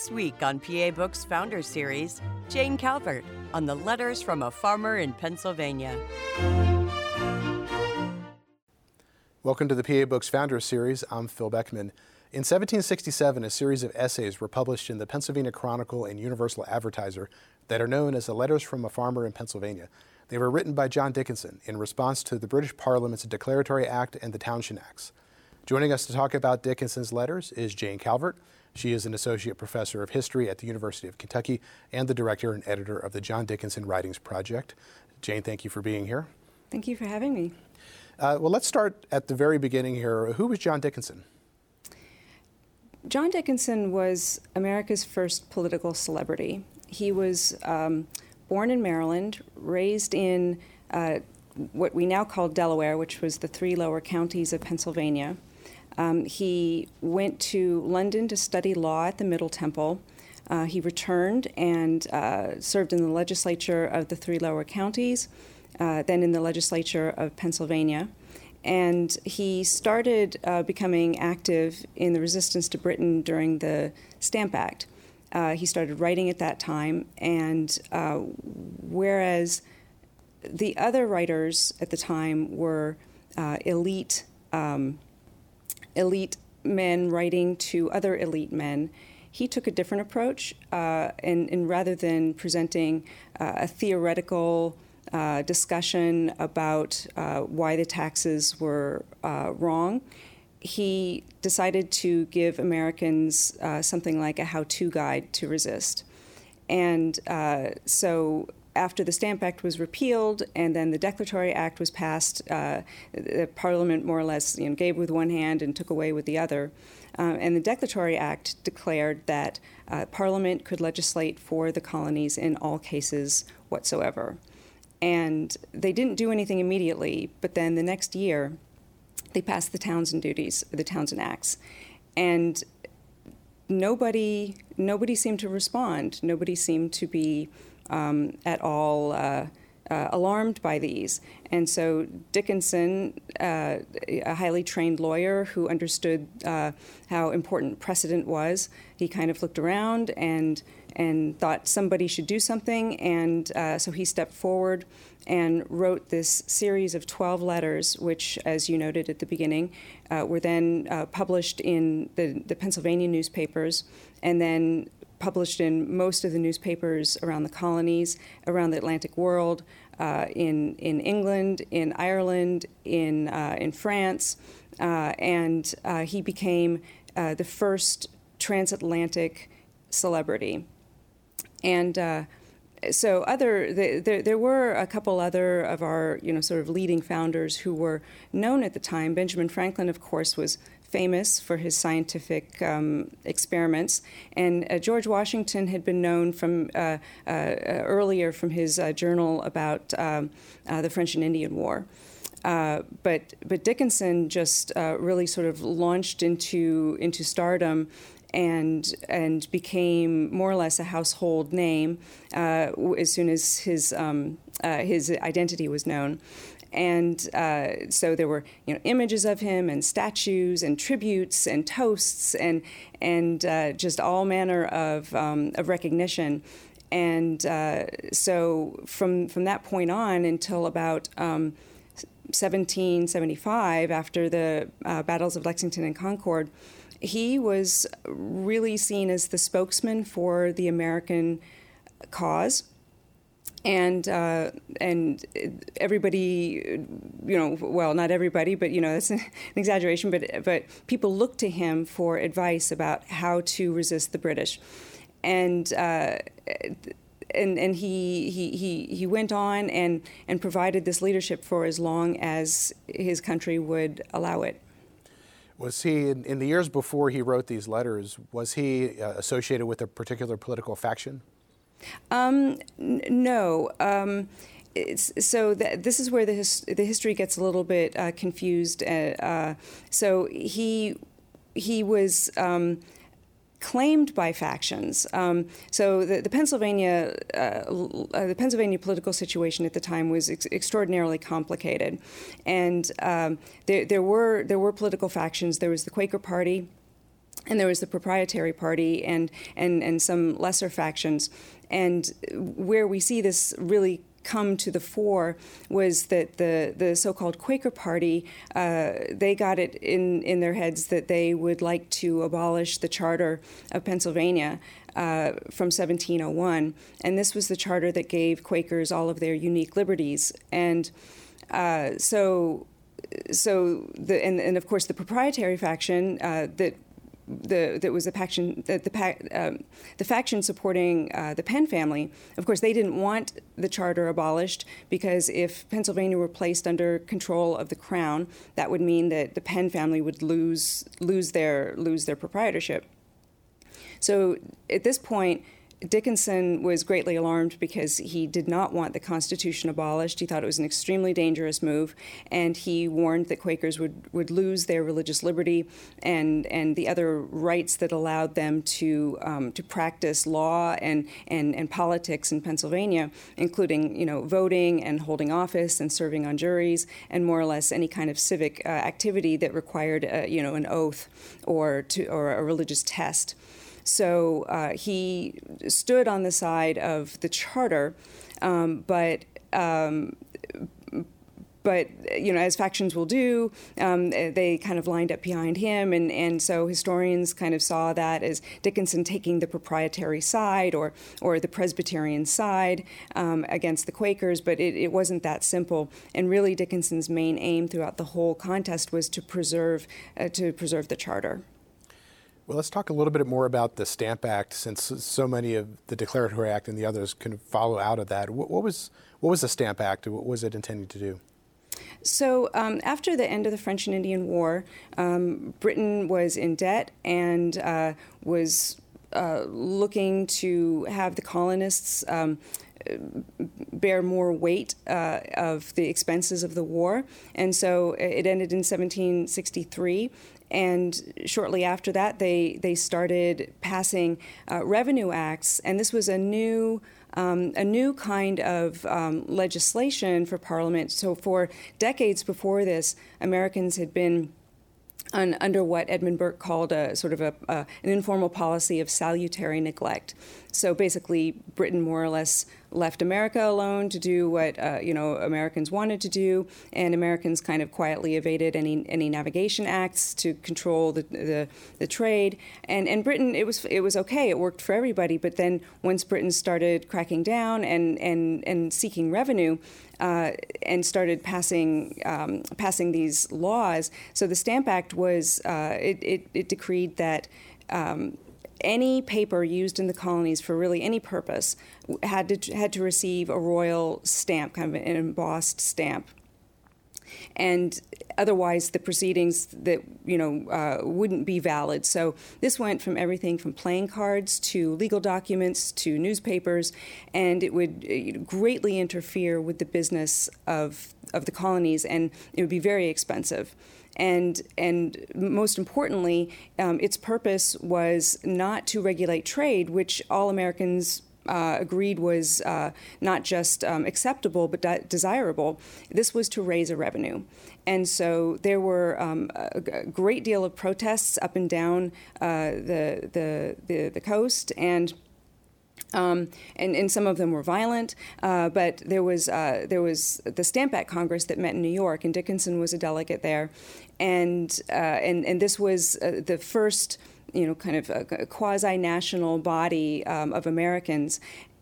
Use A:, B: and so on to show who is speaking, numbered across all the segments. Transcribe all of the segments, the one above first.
A: This week on PA Books Founder Series, Jane Calvert on the letters from a farmer in Pennsylvania.
B: Welcome to the PA Books Founder Series. I'm Phil Beckman. In 1767, a series of essays were published in the Pennsylvania Chronicle and Universal Advertiser that are known as the Letters from a Farmer in Pennsylvania. They were written by John Dickinson in response to the British Parliament's Declaratory Act and the Townshend Acts. Joining us to talk about Dickinson's letters is Jane Calvert. She is an associate professor of history at the University of Kentucky and the director and editor of the John Dickinson Writings Project. Jane, thank you for being here.
C: Thank you for having me.
B: Uh, well, let's start at the very beginning here. Who was John Dickinson?
C: John Dickinson was America's first political celebrity. He was um, born in Maryland, raised in uh, what we now call Delaware, which was the three lower counties of Pennsylvania. Um, he went to London to study law at the Middle Temple. Uh, he returned and uh, served in the legislature of the three lower counties, uh, then in the legislature of Pennsylvania. And he started uh, becoming active in the resistance to Britain during the Stamp Act. Uh, he started writing at that time, and uh, whereas the other writers at the time were elite. Um, elite men writing to other elite men, he took a different approach. Uh, and, and, rather than presenting uh, a theoretical uh, discussion about uh, why the taxes were uh, wrong, he decided to give Americans uh, something like a how to guide to resist. And so after the Stamp Act was repealed and then the Declaratory Act was passed, uh, the Parliament more or less you know, gave with one hand and took away with the other. Uh, and the Declaratory Act declared that uh, Parliament could legislate for the colonies in all cases whatsoever. And they didn't do anything immediately, but then the next year, they passed the Townshend Duties, the Townshend Acts. And nobody, nobody seemed to respond. Nobody seemed to be um, at all uh, uh, alarmed by these. And so Dickinson, uh, a highly trained lawyer who understood uh, how important precedent was, he kind of looked around and and thought somebody should do something. And uh, so he stepped forward and wrote this series of 12 letters, which, as you noted at the beginning, uh, were then published in the, the Pennsylvania newspapers and then published in most of the newspapers around the colonies, around the Atlantic world, uh, in in England, in Ireland, in uh, in France, uh, and uh, he became uh, the first transatlantic celebrity. And so other the, there, there were a couple other of our you know sort of leading founders who were known at the time. Benjamin Franklin, of course, was famous for his scientific um, experiments. And uh, George Washington had been known from uh, uh, earlier from his uh, journal about um, uh, the French and Indian War. Uh, but but Dickinson just really sort of launched into into stardom and and became more or less a household name uh, as soon as his um, uh, his identity was known and uh, so there were you know images of him and statues and tributes and toasts and and uh, just all manner of um, of recognition. And uh, so from from that point on until about um, 1775, after the uh, battles of Lexington and Concord, he was really seen as the spokesman for the American cause and uh, and everybody, you know, well, not everybody, but you know, that's an exaggeration. But but people look to him for advice about how to resist the British, and. Uh, and, and he, he, he, he went on and, and provided this leadership for as long as his country would allow it.
B: Was he, in, in the years before he wrote these letters, was he uh, associated with a particular political faction?
C: Um, n- no. Um, so th- this is where the his- the history gets a little bit uh, confused. Uh, uh, so he he was. Um, claimed by factions. Um, so the, the Pennsylvania uh, uh, the Pennsylvania political situation at the time was ex- extraordinarily complicated, and um, there, there were there were political factions. There was the Quaker Party. And there was the Proprietary Party and, and, and some lesser factions. And where we see this really come to the fore was that the, the so-called Quaker Party uh, they got it in, in their heads that they would like to abolish the charter of Pennsylvania uh, from 1701, and this was the charter that gave Quakers all of their unique liberties, and uh, so so the and, and of course the proprietary faction uh, that the that was the faction the the, um, the faction supporting uh, the Penn family. Of course, they didn't want the charter abolished because if Pennsylvania were placed under control of the crown, that would mean that the Penn family would lose lose their lose their proprietorship. So at this point, Dickinson was greatly alarmed because he did not want the Constitution abolished. He thought it was an extremely dangerous move, and he warned that Quakers would, would lose their religious liberty and, and the other rights that allowed them to, um, to practice law and, and, and politics in Pennsylvania, including you know, voting and holding office and serving on juries, and more or less any kind of civic uh, activity that required uh, you know, an oath or, to, or a religious test. So uh, he stood on the side of the charter, um, but. Um, but you know, as factions will do, um, they kind of lined up behind him, and, and so historians kind of saw that as Dickinson taking the proprietary side or or the Presbyterian side um, against the Quakers. But it, it wasn't that simple, and really Dickinson's main aim throughout the whole contest was to preserve uh, to preserve the charter.
B: Well, let's talk a little bit more about the Stamp Act, since so many of the Declaratory Act and the others can follow out of that. What, what was what was the Stamp Act? What was it intended to do?
C: So, um, after the end of the French and Indian War, um, Britain was in debt and uh, was uh, looking to have the colonists. Um, bear more weight uh, of the expenses of the war. And so it ended in 1763 and shortly after that, they, they started passing uh, revenue acts, and this was a new. Um, a new kind of um, legislation for Parliament. So, for decades before this, Americans had been under what Edmund Burke called a sort of a, an informal policy of salutary neglect. So basically, Britain more or less left America alone to do what uh, you know Americans wanted to do, and Americans kind of quietly evaded any any navigation acts to control the, the, the trade. And and Britain, it was it was okay, it worked for everybody. But then once Britain started cracking down and and and seeking revenue, uh, and started passing um, passing these laws. So the Stamp Act was uh, it, it, it, decreed that. Um, any paper used in the colonies for really any purpose had to had to receive a royal stamp, kind of an embossed stamp and otherwise the proceedings that you know uh, wouldn't be valid. So this went from everything from playing cards to legal documents to newspapers, and it would uh, greatly interfere with the business of of the colonies, and it would be very expensive. And, and most importantly, um, its purpose was not to regulate trade, which all Americans uh, agreed was uh, not just um, acceptable but de- desirable. This was to raise a revenue. And so there were um, great deal of protests up and down uh, the, the, the, the, coast. And um, and, and, some of them were violent, uh, but there was uh, there was the Stamp Act Congress that met in New York, and Dickinson was a delegate there, and uh, and and this was uh, the first you know, kind of a, quasi national body um, of Americans.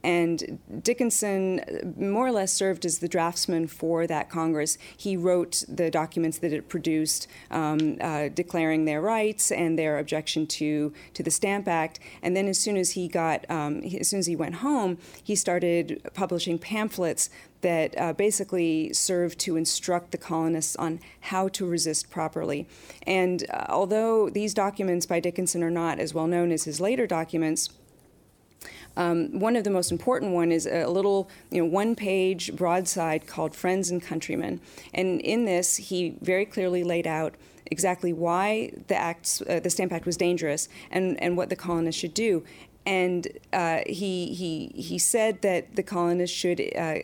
C: And Dickinson more or less served as the draftsman for that Congress. He wrote the documents that it produced, um, uh, declaring their rights and their objection to to the Stamp Act. And then, as soon as he got, um, as soon as he went home, he started publishing pamphlets that uh, basically served to instruct the colonists on how to resist properly. And uh, although these documents by Dickinson are not as well known as his later documents, Um, one of the most important one is a little, you know, one-page broadside called "Friends and Countrymen," and in this, he very clearly laid out exactly why the acts, uh, the Stamp Act was dangerous, and and what the colonists should do and uh, he, he, he said that the colonists should uh,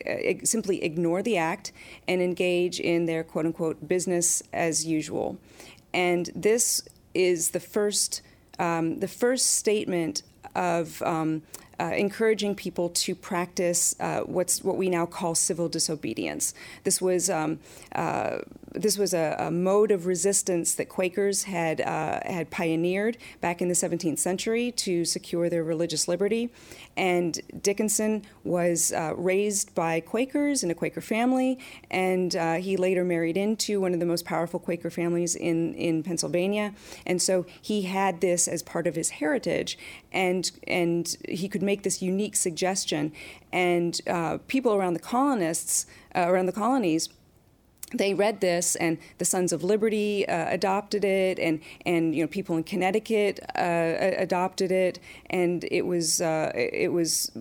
C: simply ignore the act and engage in their quote unquote business as usual. And this is the first, um, the first statement of um, uh, encouraging people to practice uh, what's what we now call civil disobedience. This was um, uh, this was a, a, mode of resistance that Quakers had uh, had pioneered back in the 17th century to secure their religious liberty. And Dickinson was uh, raised by Quakers in a Quaker family, and uh, he later married into one of the most powerful Quaker families in in Pennsylvania. And so he had this as part of his heritage, and and he could make this unique suggestion. And uh, people around the colonists, uh, around the colonies, they read this, and the Sons of Liberty uh, adopted it, and and you know people in Connecticut uh, adopted it, and it was uh, it was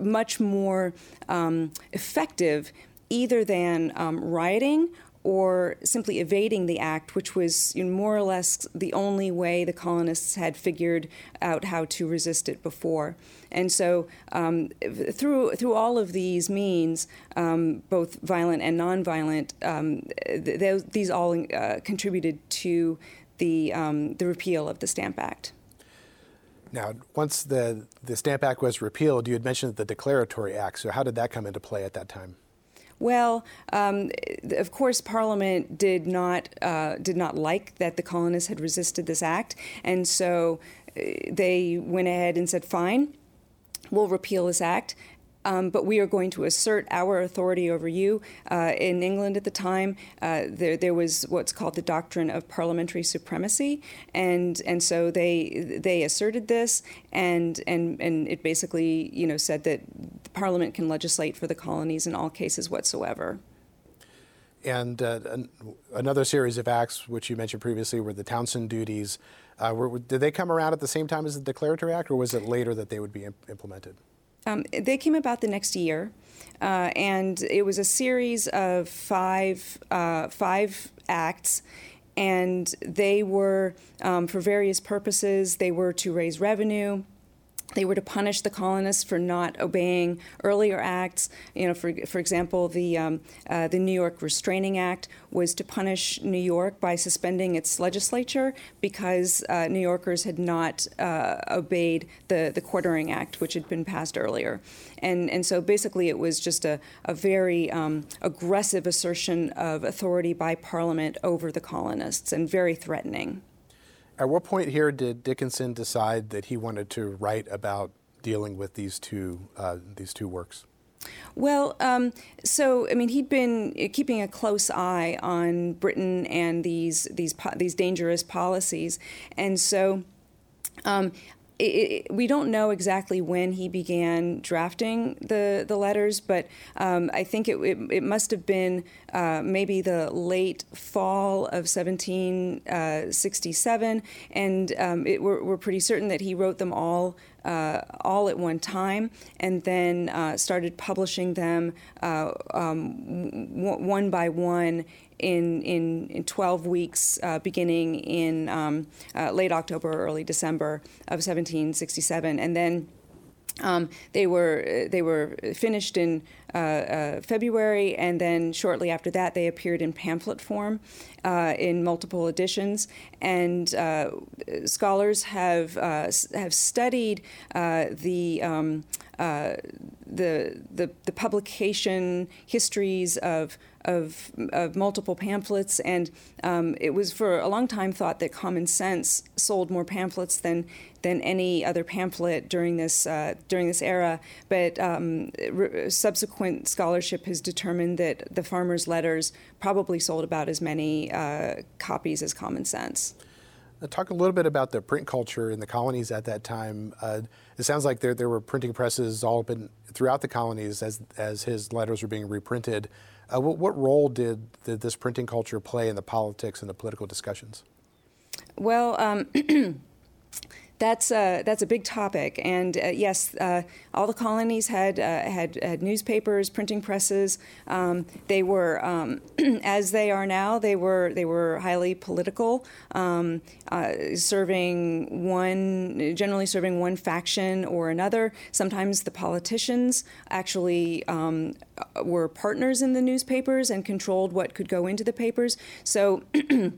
C: much more um, effective either than um, rioting or simply evading the act, which was you know, more or less the only way the colonists had figured out how to resist it before. And so, um, through through all of these means, um, both violent and nonviolent, um, th- these all uh, contributed to the um, the repeal of the Stamp Act.
B: Now, once the the Stamp Act was repealed, you had mentioned the Declaratory Act. So, how did that come into play at that time?
C: Well, um, of course, Parliament did not uh, did not like that the colonists had resisted this act, and so uh, they went ahead and said, "Fine, we'll repeal this act. Um, but we are going to assert our authority over you. Uh, in England at the time, uh, there, there was what's called the doctrine of parliamentary supremacy, and and so they they asserted this, and and and it basically you know said that Parliament can legislate for the colonies in all cases whatsoever.
B: And uh, an, another series of acts, which you mentioned previously, were the Townshend duties. Uh, were, did they come around at the same time as the Declaratory Act, or was it later that they would be imp- implemented?
C: Um, they came about the next year, uh, and it was a series of five uh, five acts, and they were um, for various purposes. They were to raise revenue. They were to punish the colonists for not obeying earlier acts. You know, for, for example, the um, uh, the New York Restraining Act was to punish New York by suspending its legislature because uh, New Yorkers had not uh, obeyed the the Quartering Act, which had been passed earlier. And and so basically, it was just a a very um, aggressive assertion of authority by Parliament over the colonists and very threatening.
B: At what point here did Dickinson decide that he wanted to write about dealing with these two uh, these two works?
C: Well, um, so I mean, he'd been keeping a close eye on Britain and these these these dangerous policies, and so um, it, it, we don't know exactly when he began drafting the, the letters, but um, I think it, it, must have been uh, maybe the late fall of 1767, uh, and um, we're, we're, pretty certain that he wrote them all uh, all at one time, and then uh, started publishing them uh, um, w- one by one in, in, in 12 weeks, uh, beginning in um, uh, late October, early December of 1767. And then um, they were they were finished in uh, uh, February, and then shortly after that, they appeared in pamphlet form uh, in multiple editions. And uh, scholars have uh, have studied uh, the, um, the, the the publication histories of of, of multiple pamphlets, and um, it was for a long time thought that Common Sense sold more pamphlets than than any other pamphlet during this uh, during this era. But um, re- subsequent scholarship has determined that the Farmer's Letters probably sold about as many uh, copies as Common Sense.
B: Uh, talk a little bit about the print culture in the colonies at that time. Uh, it sounds like there, there were printing presses all up in, throughout the colonies as, as his letters were being reprinted. Uh, what, what, role did, did, this printing culture play in the politics and the political discussions?
C: Well, um, That's a, that's a big topic, and uh, yes, uh, all the colonies had, uh, had had newspapers, printing presses. Um, they were, um, as they are now, they were they were highly political, um, uh, serving one generally serving one faction or another. Sometimes the politicians actually um, were partners in the newspapers and controlled what could go into the papers. So.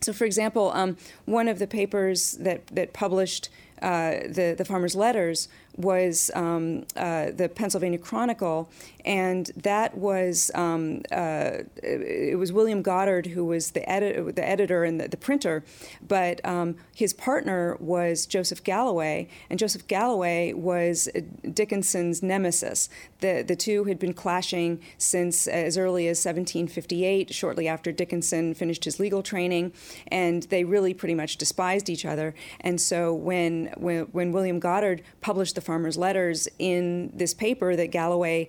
C: So, for example, um, one of the papers that, that published uh, the, the farmers' letters was um, uh, the Pennsylvania Chronicle, and that was um, uh, it was William Goddard who was the, edit- the editor and the, the printer, but um, his partner was Joseph Galloway, and Joseph Galloway was Dickinson's nemesis. The the two had been clashing since as early as 1758, shortly after Dickinson finished his legal training, and they really pretty much despised each other. And so when when, when William Goddard published the farmers' letters in this paper that Galloway,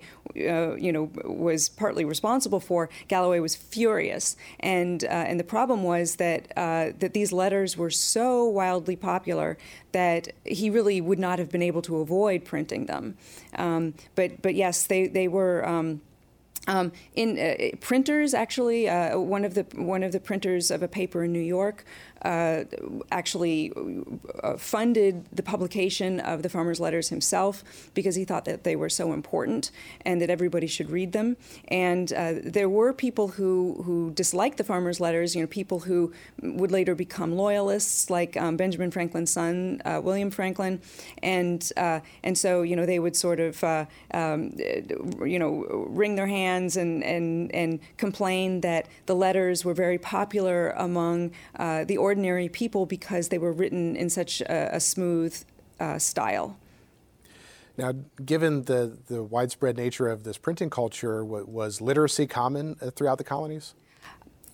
C: uh, you know, was partly responsible for, Galloway was furious, and uh, and the problem was that uh, that these letters were so wildly popular that he really would not have been able to avoid printing them. Um, but but yes, they they were. Um, um, in uh, printers, actually, uh, one of the one of the printers of a paper in New York uh, actually uh, funded the publication of the farmer's letters himself because he thought that they were so important and that everybody should read them. And uh, there were people who, who disliked the farmer's letters, you know, people who would later become loyalists, like um, Benjamin Franklin's son, uh, William Franklin. And, uh, and so, you know, they would sort of, um, you know, wring their hands and, and, and complain that the letters were very popular among the ordinary people because they were written in such a, a smooth uh, style.
B: Now, given the, the widespread nature of this printing culture, was literacy common uh, throughout the colonies?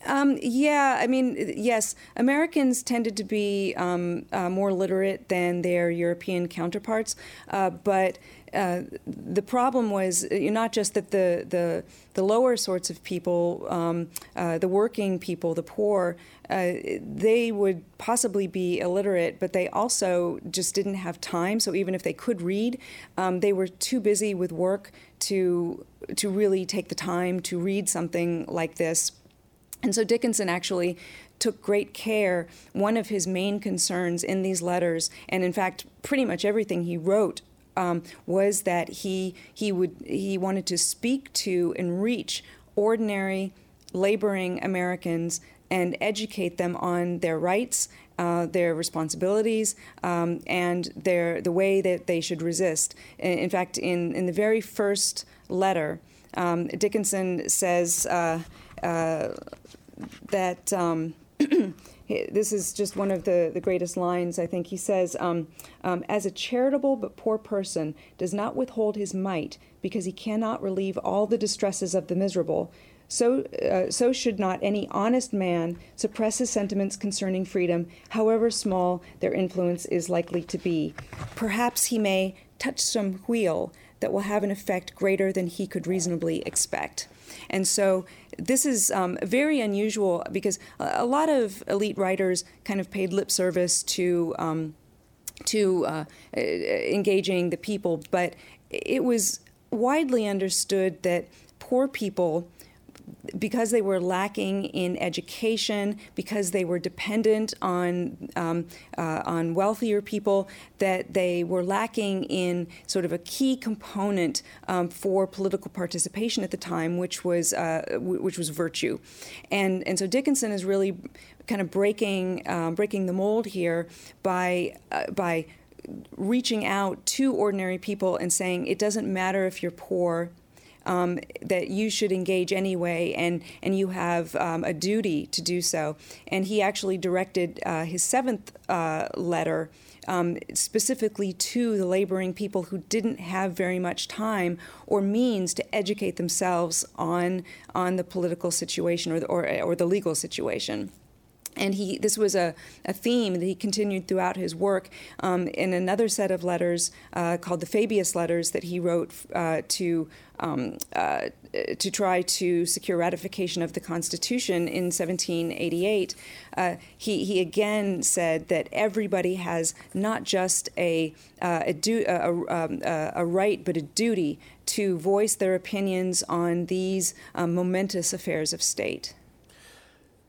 C: Um, yeah, I mean, yes, Americans tended to be um, uh, more literate than their European counterparts, uh, but uh, the problem was uh, not just that the, the, the lower sorts of people, um, uh, the working people, the poor, uh, they would possibly be illiterate, but they also just didn't have time. So even if they could read, um, they were too busy with work to to really take the time to read something like this. And so Dickinson actually took great care. One of his main concerns in these letters, and in fact, pretty much everything he wrote um, was that he he would he wanted to speak to and reach ordinary laboring Americans and educate them on their rights, uh, their responsibilities, um, and their the way that they should resist. In, fact, in in the very first letter, um, Dickinson says uh, uh, that. This is just one of the, the greatest lines, I think. He says, um, um, As a charitable but poor person does not withhold his mite because he cannot relieve all the distresses of the miserable, so, uh, so should not any honest man suppress his sentiments concerning freedom, however small their influence is likely to be. Perhaps he may touch some wheel that will have an effect greater than he could reasonably expect. And so this is um, very unusual because a lot of elite writers kind of paid lip service to. Um, to uh, engaging the people, but it was widely understood that poor people because they were lacking in education, because they were dependent on um, uh, on wealthier people, that they were lacking in sort of a key component um, for political participation at the time, which was uh, w- which was virtue, and and so Dickinson is really kind of breaking um, breaking the mold here by uh, by reaching out to ordinary people and saying it doesn't matter if you're poor um, that you should engage anyway, and and you have um, a duty to do so. And he actually directed uh, his seventh uh, letter. Um, specifically to the laboring people who didn't have very much time or means to educate themselves on on the political situation or the, or, or the legal situation. And he this was a, a theme that he continued throughout his work um, in another set of letters uh, called the Fabius letters that he wrote uh, to um, uh, to try to secure ratification of the Constitution in 1788. Uh, he, he again said that everybody has not just a uh, a, du- a, um, a, a, right but a duty to voice their opinions on these um, momentous affairs of state.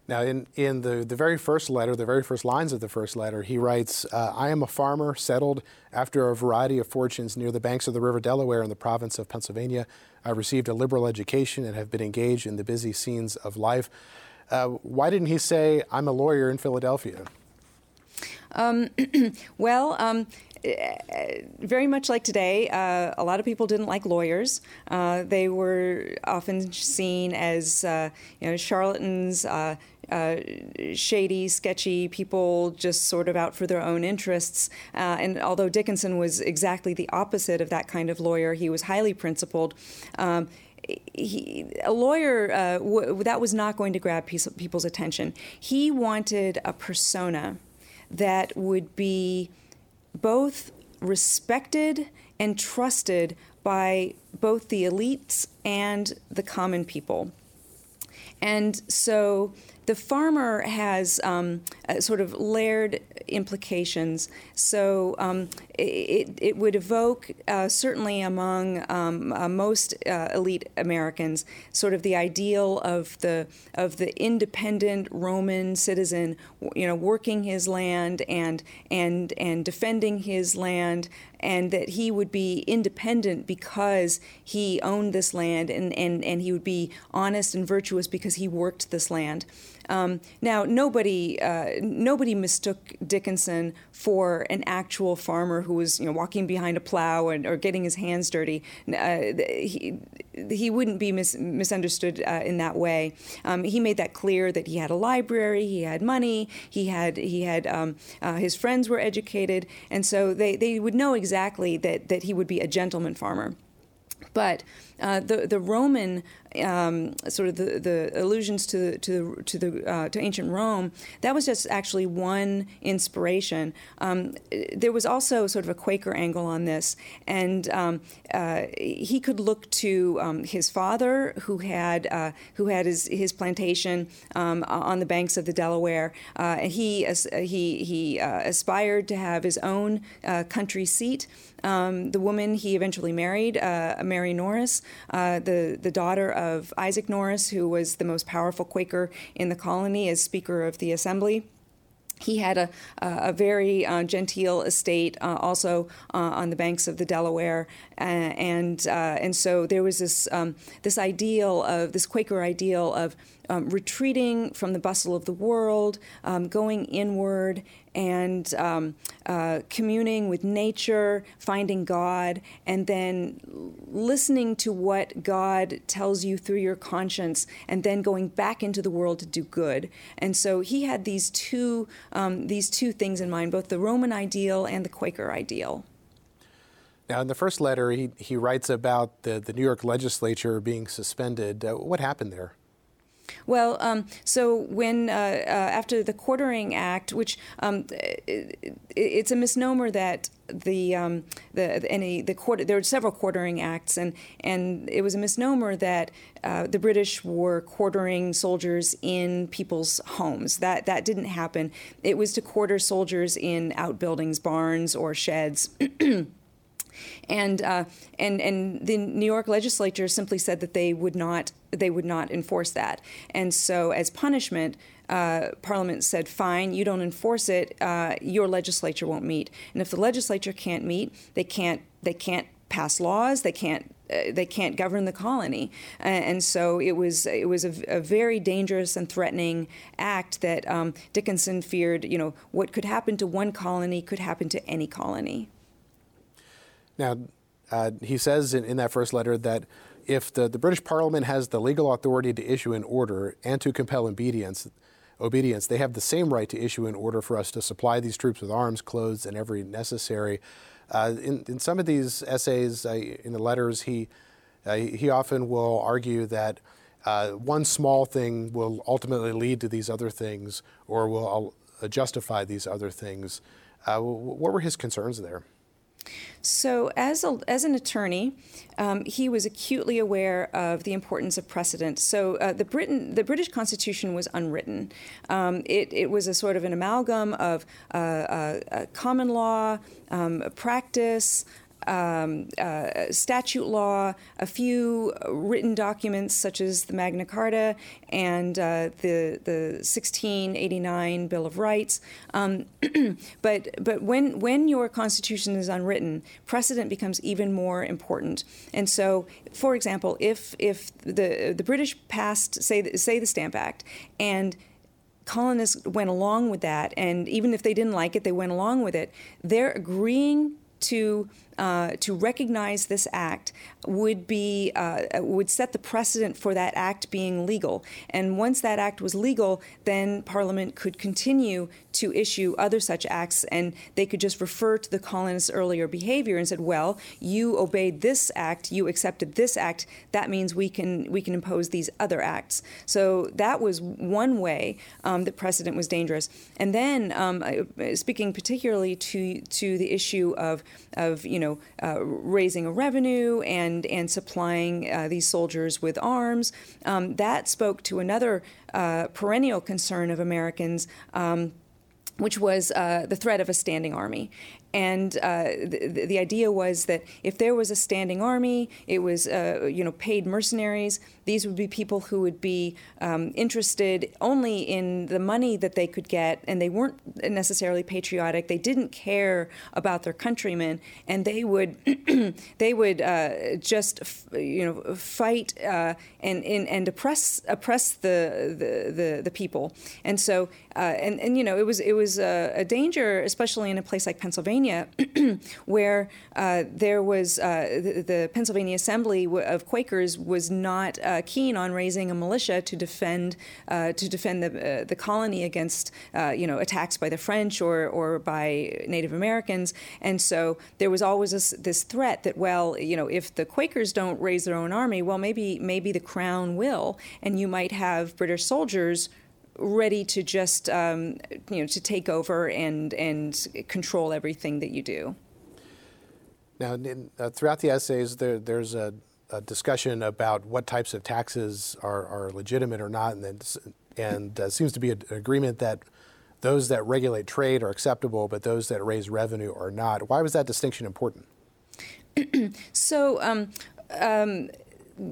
B: Now, in, in the, the very first letter, the very first lines of the first letter, he writes uh, I am a farmer settled after a variety of fortunes near the banks of the River Delaware in the province of Pennsylvania. I received a liberal education and have been engaged in the busy scenes of life. Uh, why didn't he say, I'm a lawyer in Philadelphia?
C: Um, well, um, very much like today, uh, a lot of people didn't like lawyers. Uh, they were often seen as uh, you know charlatans, uh, shady, sketchy people just sort of out for their own interests. Uh, and although Dickinson was exactly the opposite of that kind of lawyer, he was highly principled. Um, he, a lawyer uh, w- that was not going to grab people's attention. He wanted a persona that would be both respected and trusted by both the elites and the common people. And so the farmer has um, sort of layered implications. So um, it, it would evoke, uh, certainly among um, uh, most uh, elite Americans, sort of the ideal of the of the independent Roman citizen, you know, working his land and and and defending his land, and that he would be independent because he owned this land, and and and he would be honest and virtuous because he worked this land. Um, now, nobody uh, nobody mistook Dickinson for an actual farmer who was you know walking behind a plow and, or getting his hands dirty. Uh, he, he wouldn't be mis- misunderstood uh, in that way. Um, he made that clear that he had a library, he had money, he had he had um, uh, his friends were educated, and so they, they would know exactly that that he would be a gentleman farmer. But uh, the the Roman um, sort of the, the allusions to to to the uh, to ancient Rome that was just actually one inspiration. Um, there was also sort of a Quaker angle on this, and um, uh, he could look to um, his father who had uh, who had his his plantation um, on the banks of the Delaware. Uh, he he he uh, aspired to have his own country seat. Um, the woman he eventually married, Mary Norris, uh, the, the daughter of Isaac Norris, who was the most powerful Quaker in the colony as Speaker of the Assembly. He had a, a very uh, genteel estate uh, also uh, on the banks of the Delaware, and uh, and so there was this um, this ideal of this Quaker ideal of um, retreating from the bustle of the world, um, going inward, and um, uh, communing with nature, finding God, and then listening to what God tells you through your conscience, and then going back into the world to do good. And so he had these two um, these two things in mind, both the Roman ideal and the Quaker ideal.
B: Now, in the first letter, he, he writes about the, the New York legislature being suspended. Uh, what happened there?
C: Well, um, so when uh, uh, after the Quartering Act, which um, it, it's a misnomer that the um, the any the quarter there were several quartering acts and and it was a misnomer that uh, the British were quartering soldiers in people's homes. That that didn't happen. It was to quarter soldiers in outbuildings, barns, or sheds. and uh, and and the New York legislature simply said that they would not they would not enforce that, and so as punishment. Uh, Parliament said, "Fine, you don't enforce it. Uh, your legislature won't meet, and if the legislature can't meet, they can't they can't pass laws. They can't uh, they can't govern the colony, uh, and so it was it was a, a very dangerous and threatening act that um, Dickinson feared. You know, what could happen to one colony could happen to any colony.
B: Now, uh, he says in, in, that first letter that if the, the British Parliament has the legal authority to issue an order and to compel obedience, obedience, they have the same right to issue an order for us to supply these troops with arms, clothes, and every necessary. Uh, in, in, some of these essays, uh, in the letters, he uh, he often will argue that uh, one small thing will ultimately lead to these other things or will uh, justify these other things. What were his concerns there?
C: So, as, a, as an attorney, um, he was acutely aware of the importance of precedent. So, uh, the, Britain, the British Constitution was unwritten. Um, it, it was a sort of an amalgam of uh, uh, common law, um, practice, um, uh, statute law, a few written documents such as the Magna Carta and uh, the the 1689 Bill of Rights. Um, but but when when your constitution is unwritten, precedent becomes even more important. And so, for example, if if the the British passed say say the Stamp Act and colonists went along with that, and even if they didn't like it, they went along with it. They're agreeing to uh, to recognize this act would be uh, would set the precedent for that act being legal. And once that act was legal, then Parliament could continue to issue other such acts, and they could just refer to the colonists' earlier behavior and said, "Well, you obeyed this act, you accepted this act. That means we can we can impose these other acts." So that was one way um, that precedent was dangerous. And then, um, speaking particularly to to the issue of of you know know, uh, raising a revenue and and supplying uh, these soldiers with arms. Um, that spoke to another uh, perennial concern of Americans. Um, which was uh, the threat of a standing army. And uh, the, the, idea was that if there was a standing army, it was uh, you know paid mercenaries. These would be people who would be um, interested only in the money that they could get, and they weren't necessarily patriotic. They didn't care about their countrymen, and they would they would uh, just you know fight uh, and, and and oppress oppress the the the, the people. And so uh, and and you know it was it was a, a danger, especially in a place like Pennsylvania Pennsylvania, where uh, there was uh, the, the, Pennsylvania Assembly of Quakers was not uh, keen on raising a militia to defend uh, to defend the uh, the colony against you know attacks by the French or or by Native Americans, and so there was always this, this threat that well you know if the Quakers don't raise their own army, well maybe maybe the Crown will, and you might have British soldiers ready to just um, you know to take over and and control everything that you do.
B: Now, in, uh, throughout the essays, there, there's a, a, discussion about what types of taxes are, are legitimate or not, and then, and uh, seems to be an agreement that those that regulate trade are acceptable, but those that raise revenue are not. Why was that distinction important?
C: so. Um, um,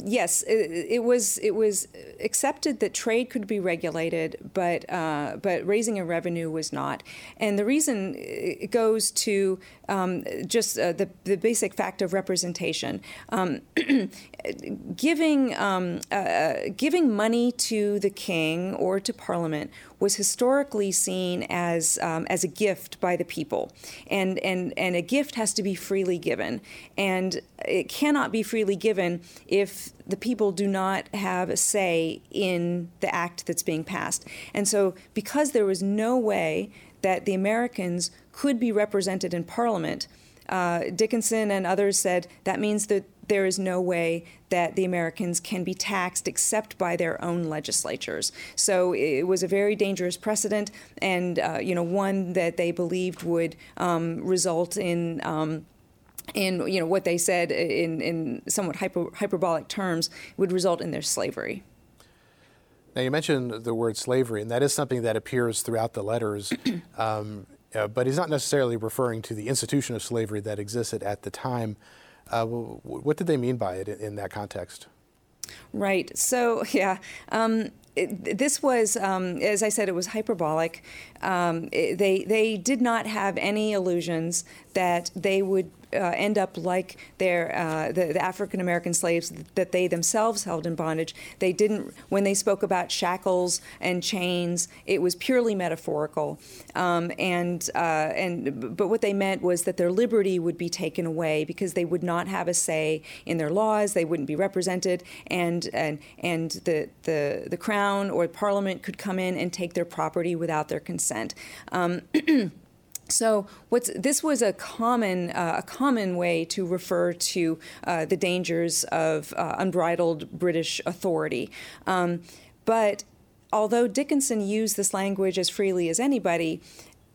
C: yes, it, it, was it was accepted that trade could be regulated, but uh, but raising a revenue was not. And the reason it goes to um, just uh, the the basic fact of representation. Um, giving um, uh, giving money to the king or to parliament was historically seen as um, as a gift by the people, and and and a gift has to be freely given, and it cannot be freely given if the people do not have a say in the act that's being passed. And so, because there was no way that the Americans could be represented in Parliament. Uh, Dickinson and others said that means that there is no way that the Americans can be taxed except by their own legislatures. So it was a very dangerous precedent, and uh, you know one that they believed would um, result in. Um, in you know what they said in, in somewhat hyper, hyperbolic terms would result in their slavery.
B: Now you mentioned the word slavery, and that is something that appears throughout the letters. Um, uh, but he's not necessarily referring to the institution of slavery that existed at the time. Uh, what did they mean by it in, in that context?
C: Right. So, yeah. Um, it, this was, um, as I said, it was hyperbolic. Um, it, they they did not have any illusions that they would uh, end up like their uh, the, the African American slaves that they themselves held in bondage. They didn't when they spoke about shackles and chains. It was purely metaphorical, um, and uh, and but what they meant was that their liberty would be taken away because they would not have a say in their laws. They wouldn't be represented, and and and the the the crown or parliament could come in and take their property without their consent. Um, So what's this was a common uh, a common way to refer to uh, the dangers of uh, unbridled British authority, um, but although Dickinson used this language as freely as anybody,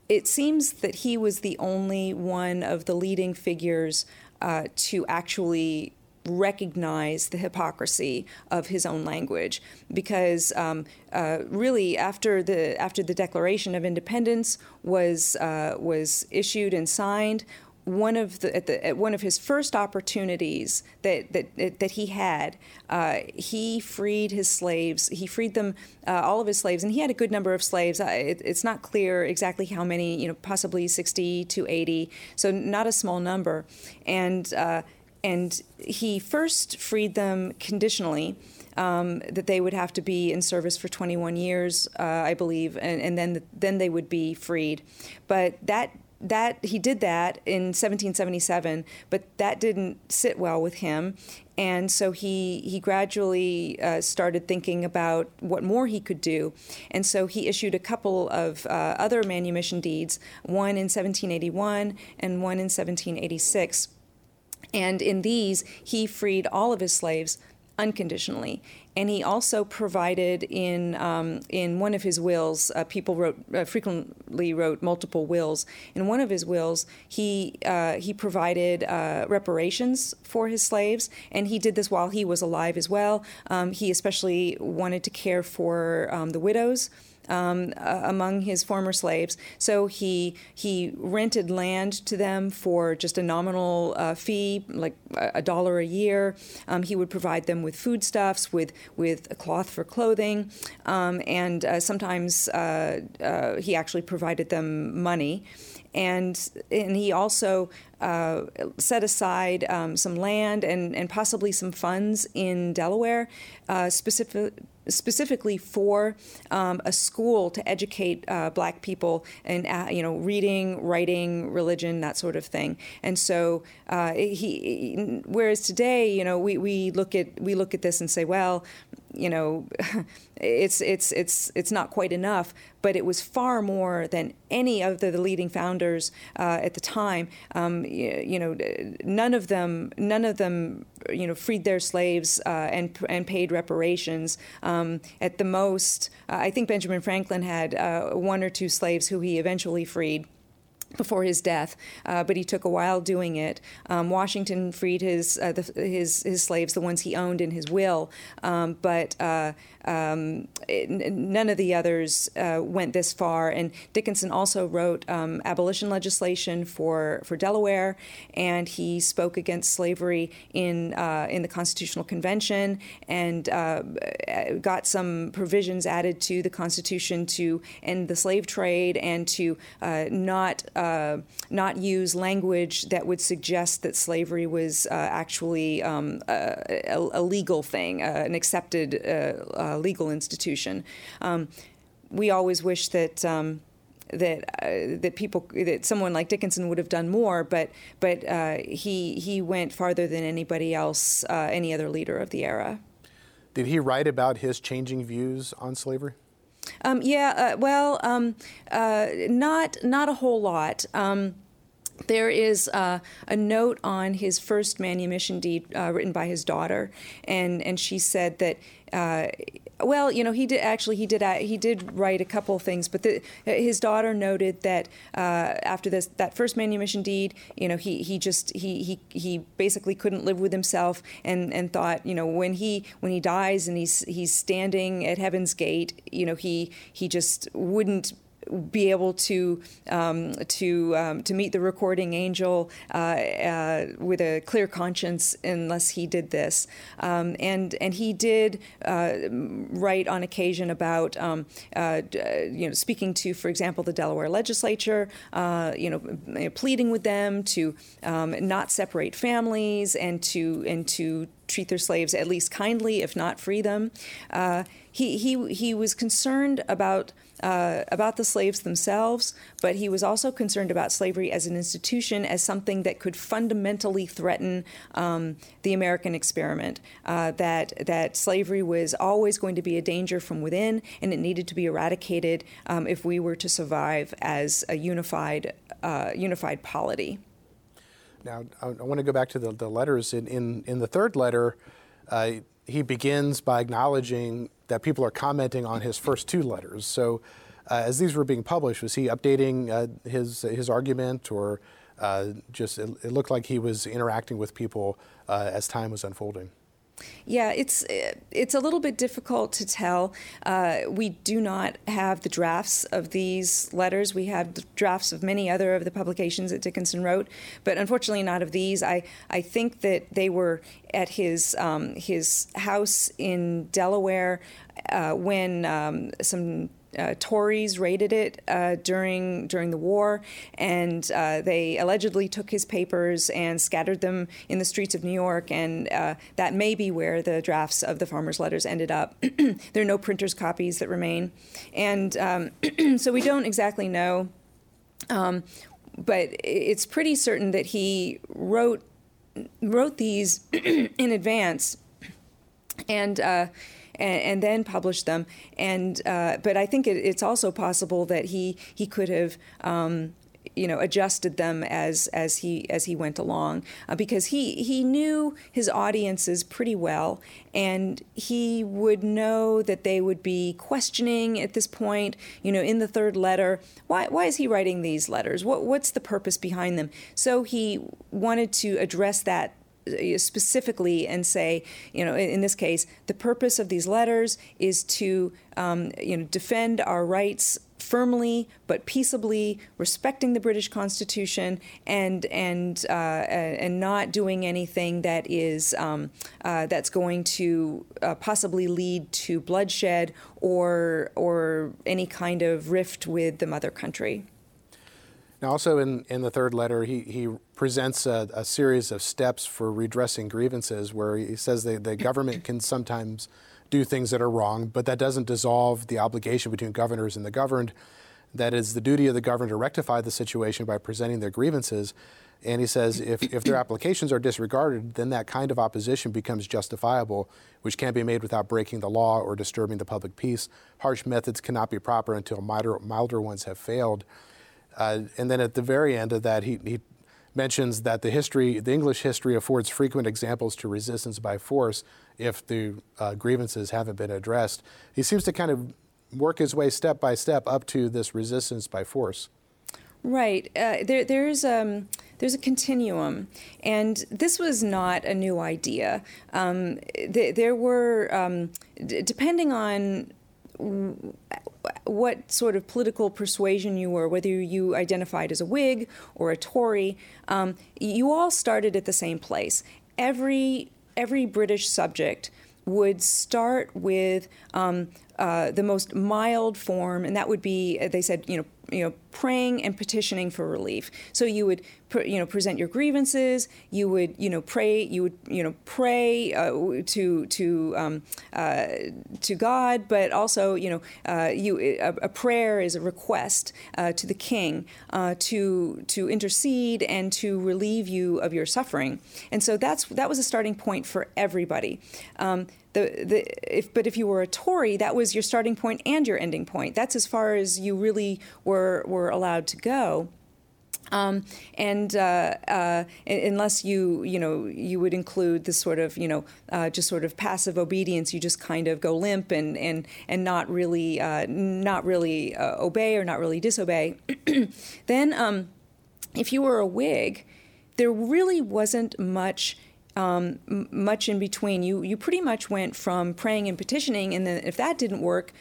C: it seems that he was the only one of the leading figures uh, to actually recognize the hypocrisy of his own language because um, uh, really after the after the Declaration of Independence was uh, was issued and signed one of the at, the at one of his first opportunities that that that he had, uh, he freed his slaves. He freed them, uh, all of his slaves, and he had a good number of slaves. It, it's not clear exactly how many, you know, possibly sixty to eighty, so not a small number, and uh, and he first freed them conditionally. Um, that they would have to be in service for 21 years, uh, I believe, and, and then then they would be freed. But that that he did that in 1777, but that didn't sit well with him, and so he he gradually uh, started thinking about what more he could do, and so he issued a couple of uh, other manumission deeds, one in 1781 and one in 1786. And in these, he freed all of his slaves unconditionally. And he also provided in um, in one of his wills. Uh, people wrote uh, frequently wrote multiple wills. In one of his wills, he uh, he provided uh, reparations for his slaves, and he did this while he was alive as well. Um, he especially wanted to care for um, the widows um, uh, among his former slaves. So he he rented land to them for just a nominal uh, fee, like a dollar a year. Um, he would provide them with foodstuffs, with with a cloth for clothing, um, and uh, sometimes uh, uh, he actually provided them money and and he also uh, set aside um, some land and, and possibly some funds in Delaware, uh, specific, specifically for um, a school to educate uh, black people in uh, you know reading, writing, religion, that sort of thing. And so uh, he, whereas today, you know, we, we look at we look at this and say, well, you know, it's it's it's it's not quite enough. But it was far more than any of the, the leading founders uh, at the time. Um, you, you, know, none of them none of them you know freed their slaves uh, and and paid reparations. Um, at the most, uh, I think Benjamin Franklin had uh, one or two slaves who he eventually freed before his death, uh, but he took a while doing it. Um, Washington freed his, uh, the, his his slaves, the ones he owned in his will, um, but uh, um, it, none of the others uh, went this far. And Dickinson also wrote um, abolition legislation for, for Delaware, and he spoke against slavery in uh, in the Constitutional Convention, and uh, got some provisions added to the Constitution to end the slave trade and to not uh, not use language that would suggest that slavery was uh, actually um, a, a, legal thing, uh, an accepted uh, legal institution. Um, we always wish that. Um, that uh, that people that someone like Dickinson would have done more, but but uh, he he went farther than anybody else, uh, any other leader of the era.
B: Did he write about his changing views on slavery?
C: Um, yeah, uh, well, um, uh, not not a whole lot. Um, there is uh, a note on his first manumission deed uh, written by his daughter, and, and she said that uh, well, you know, he did actually he did he did write a couple of things, but the, his daughter noted that uh, after this that first manumission deed, you know, he he just he he he basically couldn't live with himself and and thought, you know, when he when he dies and he's he's standing at heaven's gate, you know, he he just wouldn't be able to um, to um, to meet the recording angel uh, uh, with a clear conscience unless he did this. Um, and and he did uh, write on occasion about um, uh, you know speaking to, for example, the Delaware legislature, uh, you know, pleading with them to um, not separate families and to and to treat their slaves at least kindly, if not free them. Uh, he, he, he was concerned about uh, about the slaves themselves, but he was also concerned about slavery as an institution, as something that could fundamentally threaten um, the American experiment. Uh, that that slavery was always going to be a danger from within, and it needed to be eradicated um, if we were to survive as a unified uh, unified polity.
B: Now, I, I want to go back to the, the letters. In, in, in the third letter, uh, he begins by acknowledging that people are commenting on his first two letters. So, uh, as these were being published, was he updating uh, his his argument, or uh, just it, it, looked like he was interacting with people uh, as time was unfolding?
C: Yeah, it's it's a little bit difficult to tell. Uh, we do not have the drafts of these letters. We have drafts of many other of the publications that Dickinson wrote, but unfortunately not of these. I I think that they were at his um, his house in Delaware uh, when um, some uh, Tories raided it uh, during during the war, and uh, they allegedly took his papers and scattered them in the streets of New York. And uh, that may be where the drafts of the farmers' letters ended up. there are no printer's copies that remain, and um, so we don't exactly know. Um, but it's pretty certain that he wrote wrote these in advance, and uh, and, and then published them. And uh, but I think it, it's also possible that he he could have. Um, you know, adjusted them as as he as he went along, uh, because he he knew his audiences pretty well, and he would know that they would be questioning at this point. You know, in the third letter, why why is he writing these letters? What what's the purpose behind them? So he wanted to address that specifically and say, you know, in, this case, the purpose of these letters is to, um, you know, defend our rights firmly but peaceably, respecting the British Constitution and and uh, and not doing anything that is um, uh, that's going to uh, possibly lead to bloodshed or or any kind of rift with the mother country.
B: Now, also in, in the third letter, he, he presents a, a series of steps for redressing grievances where he says the government can sometimes do things that are wrong, but that doesn't dissolve the obligation between governors and the governed. That is the duty of the governor to rectify the situation by presenting their grievances. And he says if, if their applications are disregarded, then that kind of opposition becomes justifiable, which can't be made without breaking the law or disturbing the public peace. Harsh methods cannot be proper until milder, milder ones have failed. Uh, and then at the very end of that, he, he mentions that the history, the English history affords frequent examples to resistance by force if the uh, grievances haven't been addressed. He seems to kind of work his way step by step up to this resistance by force.
C: Right. Uh, there, there's um, there's a continuum, and this was not a new idea. Um, th- there were, um, d- depending on what sort of political persuasion you were, whether you identified as a Whig or a Tory, um, you all started at the same place. Every every British subject would start with um, uh, the most mild form, and that would be, they said, you know, you know, praying and petitioning for relief. So you would, you know, present your grievances. You would, you know, pray. You would, you know, pray uh, to to um, uh, to God, but also, you know, uh, you a, a, prayer is a request uh, to the King uh, to to intercede and to relieve you of your suffering. And so that's that was a starting point for everybody. Um, the, the, if, but if you were a Tory, that was your starting point and your ending point. That's as far as you really were, were allowed to go. Um, and uh, uh, unless you, you know, you would include this sort of, you know, uh, just sort of passive obedience, you just kind of go limp and and and not really, uh, not really uh, obey or not really disobey. then, um, if you were a Whig, there really wasn't much um, much in between. You you pretty much went from praying and petitioning, and then if that didn't work,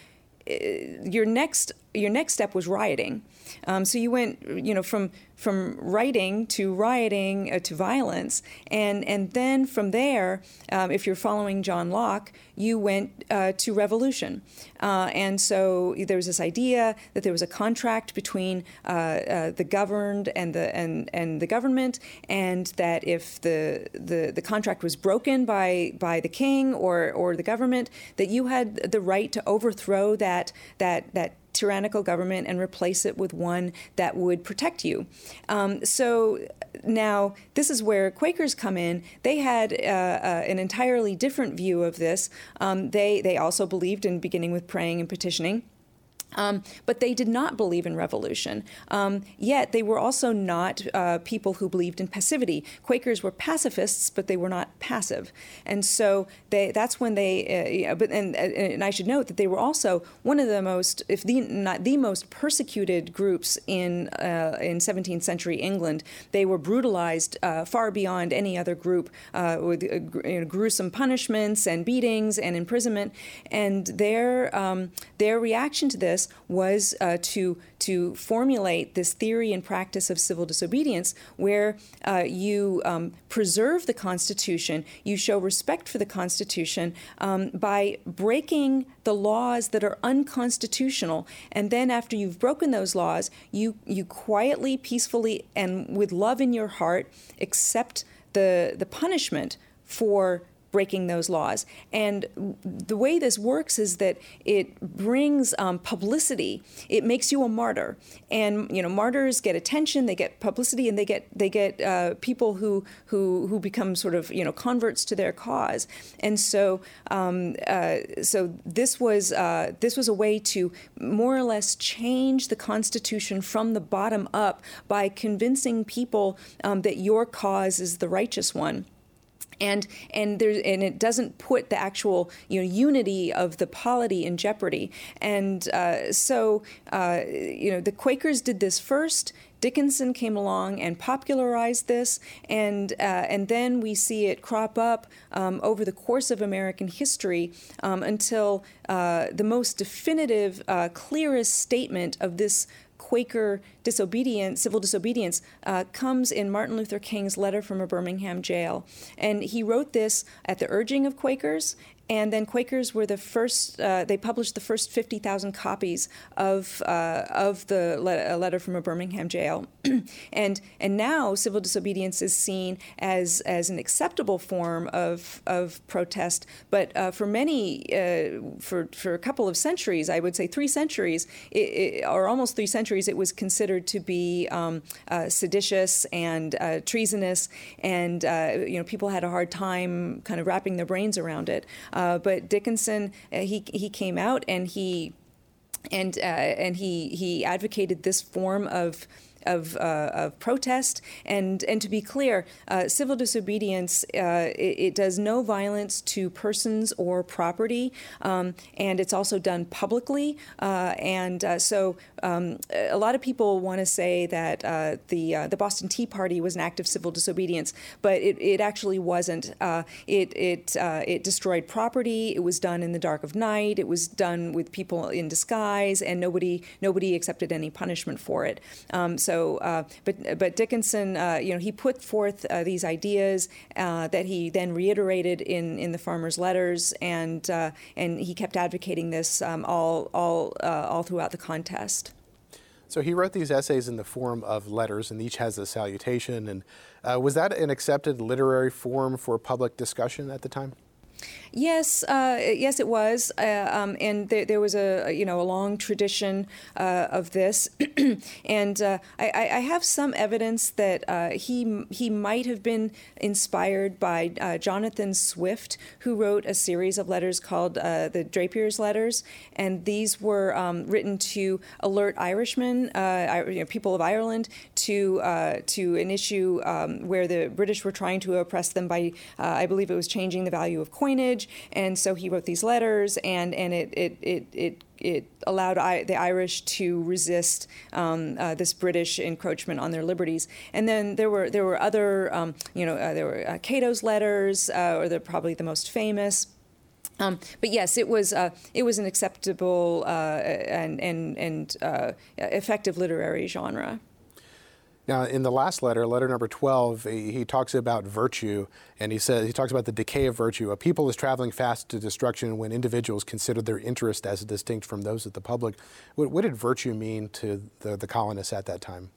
C: Eh, your next your next step was rioting. Um, so you went, you know, from from writing to rioting uh, to violence, and and then from there, um, if you're following John Locke, you went uh, to revolution, uh, and so there was this idea that there was a contract between uh, uh, the governed and the and and the government, and that if the the the contract was broken by by the king or or the government, that you had the right to overthrow that that that tyrannical government and replace it with one that would protect you. Um, so now, this is where Quakers come in. They had uh, uh, an entirely different view of this. Um, they they also believed in beginning with praying and petitioning. Um, but they did not believe in revolution. Um, yet they were also not uh, people who believed in passivity. Quakers were pacifists, but they were not passive. And so they, that's when they. Uh, but and, uh, and I should note that they were also one of the most, if the not the most persecuted groups in uh, in 17th century England. They were brutalized uh, far beyond any other group uh, with you know, gruesome punishments and beatings and imprisonment. And their um, their reaction to this this was uh, to to formulate this theory and practice of civil disobedience, where uh, you um, preserve the Constitution, you show respect for the Constitution um, by breaking the laws that are unconstitutional, and then after you've broken those laws, you you quietly, peacefully, and with love in your heart accept the the punishment for breaking those laws. And the way this works is that it brings um, publicity. It makes you a martyr, and you know martyrs get attention, they get publicity, and they get they get uh, people who who who become sort of you know converts to their cause. And so um, uh, so this was uh, this was a way to more or less change the Constitution from the bottom up by convincing people um, that your cause is the righteous one and and and it doesn't put the actual you know unity of the polity in jeopardy. And uh, so uh, you know the Quakers did this first. Dickinson came along and popularized this, and uh, and then we see it crop up um, over the course of American history um, until uh, the most definitive, uh, clearest statement of this Quaker disobedience, civil disobedience, uh, comes in Martin Luther King's letter from a Birmingham jail. And he wrote this at the urging of Quakers and then Quakers were the first. Uh, they published the first fifty thousand copies of uh, of the le- letter from a Birmingham jail, and and now civil disobedience is seen as as an acceptable form of of protest. But uh, for many, uh, for for a couple of centuries, I would say three centuries, it, it, or almost three centuries, it was considered to be um, uh, seditious and uh, treasonous, and you know people had a hard time kind of wrapping their brains around it. Uh, but Dickinson, uh, he he came out and he and uh, and he he advocated this form of of, uh, of protest. And, and to be clear, uh, civil disobedience, it, it, does no violence to persons or property, um, and it's also done publicly. And so um, a lot of people want to say that uh, the, the Boston Tea Party was an act of civil disobedience, but it, it actually wasn't. it, it, it destroyed property, it was done in the dark of night, it was done with people in disguise, and nobody, nobody accepted any punishment for it. Um, so uh, but but Dickinson, uh, you know, he put forth uh, these ideas uh, that he then reiterated in, in the farmers' letters, and uh, and he kept advocating this um, all all uh, all throughout the contest.
B: So he wrote these essays in the form of letters, and each has a salutation. And uh, was that an accepted literary form for public discussion at the time?
C: Yes, uh, yes, it was, uh, um, and there, there, was a you know a long tradition uh, of this, and uh, I, I, have some evidence that uh, he he might have been inspired by uh, Jonathan Swift, who wrote a series of letters called the Drapier's Letters, and these were um, written to alert Irishmen, you know, people of Ireland, to to an issue um, where the British were trying to oppress them by, I believe it was changing the value of coinage and so he wrote these letters, and and it it it. it it allowed I, the Irish to resist um, uh, this British encroachment on their liberties. And then there were there were other, um, you know, uh, there were uh, Cato's letters, uh, or they're probably the most famous. Um, but yes, it was uh, it was an acceptable uh, and and and uh, effective literary genre.
B: Now, in the last letter, letter number 12, he talks about virtue, and he says he talks about the decay of virtue. A people is traveling fast to destruction when individuals consider their interest as distinct from those of the public. What, what did virtue mean to the, the colonists at that time?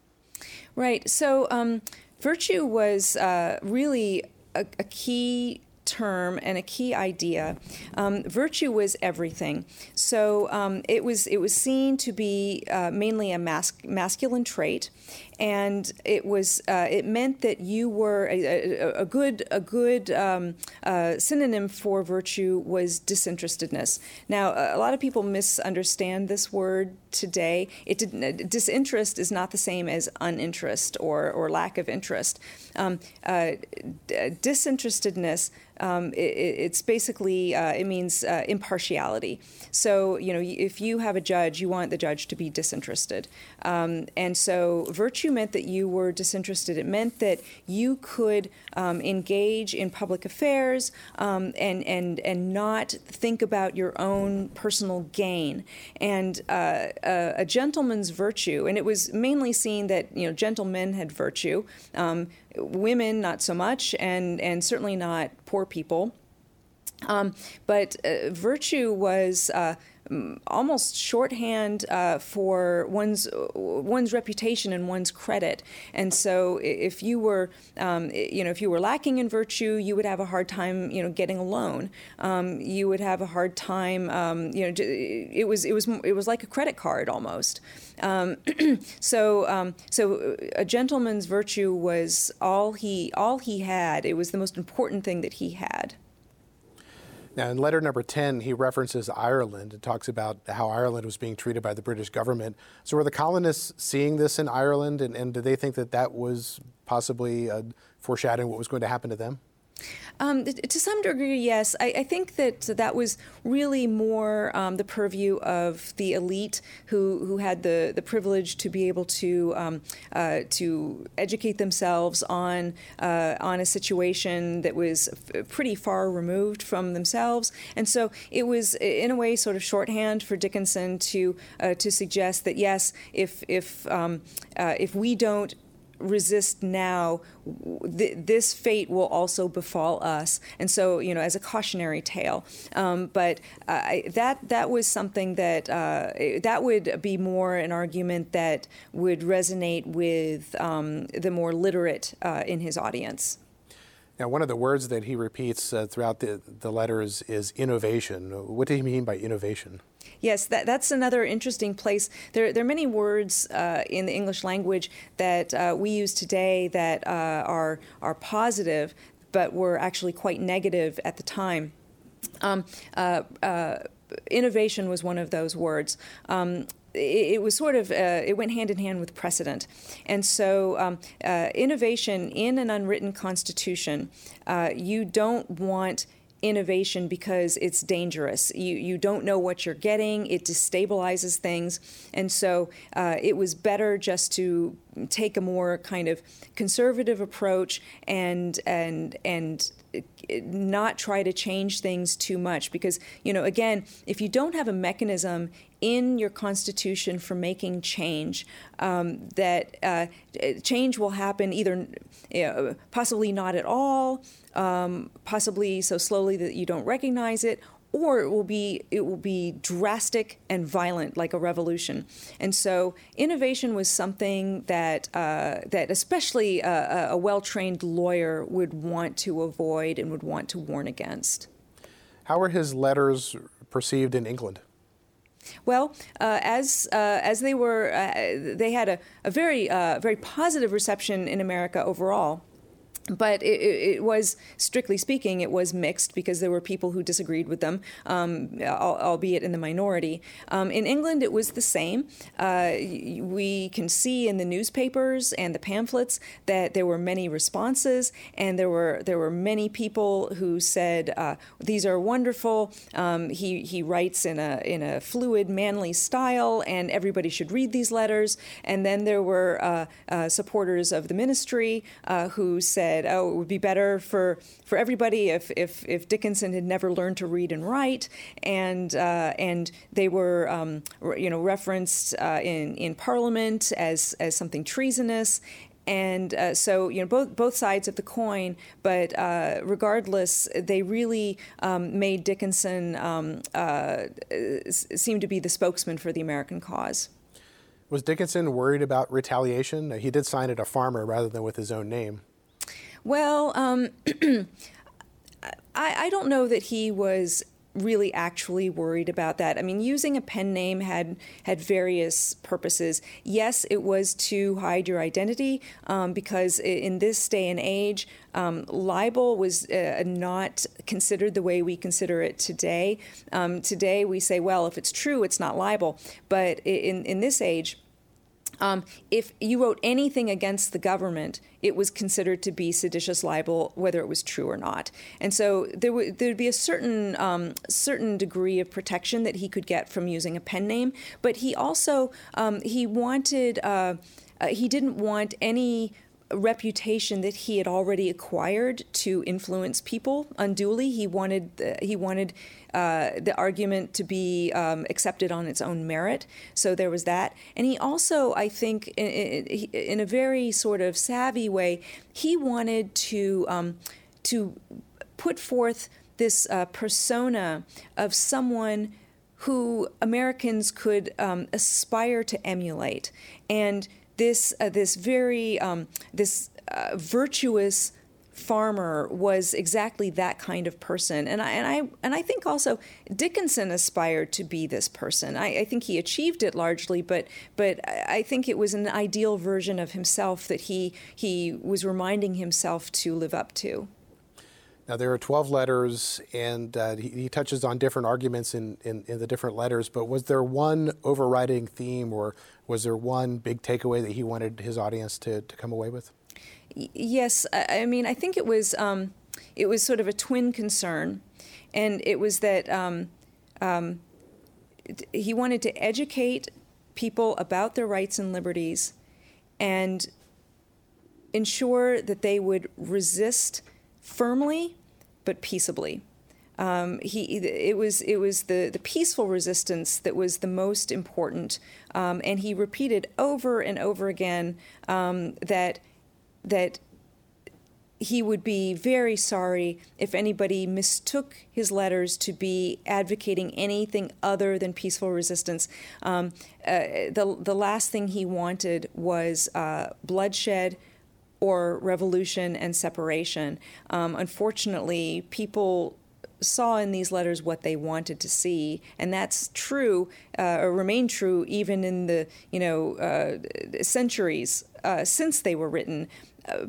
C: Right. So, um, virtue was uh, really a, a key term and a key idea. Um, virtue was everything. So um, it was it was seen to be uh, mainly a mas- masculine trait, and it was uh, it meant that you were a, a, a good a good um, uh, synonym for virtue was disinterestedness. Now a lot of people misunderstand this word today. It didn't disinterest is not the same as uninterest or or lack of interest. Um, uh, disinterestedness um, it, it's basically uh, it means uh, impartiality. So you know, if you have a judge, you want the judge to be disinterested, um, and so virtue meant that you were disinterested. It meant that you could um, engage in public affairs um, and and and not think about your own personal gain. And uh, a, a, gentleman's virtue, and it was mainly seen that you know gentlemen had virtue. Um, women not so much, and and certainly not poor people. Um, but uh, virtue was uh, almost shorthand uh, for one's one's reputation and one's credit. And so, if you were, um, you know, if you were lacking in virtue, you would have a hard time, you know, getting a loan. Um, you would have a hard time, um, you know, it was it was it was like a credit card almost. Um, so um, so a gentleman's virtue was all he all he had. It was the most important thing that he had.
B: Now, in letter number 10, he references Ireland and talks about how Ireland was being treated by the British government. So, were the colonists seeing this in Ireland, and, and did they think that that was possibly uh, foreshadowing what was going to happen to them?
C: Um, to some degree, yes. I, I, think that that was really more um, the purview of the elite who, who had the, the privilege to be able to um, uh, to educate themselves on uh, on a situation that was f- pretty far removed from themselves, and so it was in a way sort of shorthand for Dickinson to uh, to suggest that yes, if if um, uh, if we don't resist now, th- this fate will also befall us. And so, you know, as a cautionary tale. Um, but uh, that that was something that uh, that would be more an argument that would resonate with um, the more literate uh, in his audience.
B: Now, one of the words that he repeats uh, throughout the, the letters is innovation. What did he mean by innovation?
C: Yes, that, that's another interesting place. There, there are many words uh, in the English language that uh, we use today that uh, are, are positive, but were actually quite negative at the time. Um, uh, uh, innovation was one of those words. Um, it, was sort of uh, it went hand in hand with precedent, and so um, uh, innovation in an unwritten constitution, uh, you don't want innovation because it's dangerous. You, you don't know what you're getting, it destabilizes things. And so uh, it was better just to take a more kind of conservative approach and, and, and not try to change things too much. Because you know again if you don't have a mechanism in your constitution for making change um, that uh, change will happen either you know, possibly not at all um, possibly so slowly that you don't recognize it or it will be it will be drastic and violent like a revolution. And so innovation was something that uh, that especially a, a well-trained lawyer would want to avoid and would want to warn against.
B: How were his letters perceived in England?
C: Well, uh, as uh, as they were, uh, they had a, a very uh, very positive reception in America overall but it, it, was strictly speaking it was mixed because there were people who disagreed with them um, albeit in the minority. Um, in england it was the same. Uh, we can see in the newspapers and the pamphlets that there were many responses and there were there were many people who said uh, these are wonderful. Um, he, he writes in a in a fluid manly style and everybody should read these letters. And then there were uh, uh supporters of the ministry uh, who said said, "Oh, it would be better for for everybody if if, if Dickinson had never learned to read and write," and uh, and they were um, you know referenced uh, in in Parliament as as something treasonous, and uh, so you know both both sides of the coin. But uh, regardless, they really um, made Dickinson um, uh, seem to be the spokesman for the American cause.
B: Was Dickinson worried about retaliation? He did sign it a farmer rather than with his own name.
C: Well, um, I, I don't know that he was really actually worried about that. I mean, using a pen name had had various purposes. Yes, it was to hide your identity um, because in this day and age, um, libel was uh, not considered the way we consider it today. Um, today, we say, well, if it's true, it's not libel. But in in this age, um, if you wrote anything against the government, it was considered to be seditious libel, whether it was true or not. And so there would there'd be a certain um, certain degree of protection that he could get from using a pen name. But he also um, he wanted uh, uh, he didn't want any reputation that he had already acquired to influence people unduly. He wanted he wanted uh, the argument to be um, accepted on its own merit. So there was that, and he also, I think, in, in a very sort of savvy way, he wanted to um, to put forth this uh, persona of someone who Americans could um, aspire to emulate, and this uh, this very um, this uh, virtuous farmer was exactly that kind of person. And I and I and I think also Dickinson aspired to be this person. I, I, think he achieved it largely but but I think it was an ideal version of himself that he he was reminding himself to live up to
B: now there are 12 letters and uh, he, he, touches on different arguments in, in, in the different letters but was there one overriding theme or was there one big takeaway that he wanted his audience to, to come away with?
C: Yes, I mean, I think it was um, it was sort of a twin concern, and it was that um, um, he wanted to educate people about their rights and liberties, and ensure that they would resist firmly but peaceably. Um, he it was it was the the peaceful resistance that was the most important, um, and he repeated over and over again um, that that he would be very sorry if anybody mistook his letters to be advocating anything other than peaceful resistance. Um, uh, the, the last thing he wanted was uh, bloodshed or revolution and separation. Um, unfortunately, people saw in these letters what they wanted to see, and that's true, uh, or remained true even in the you know uh, centuries uh, since they were written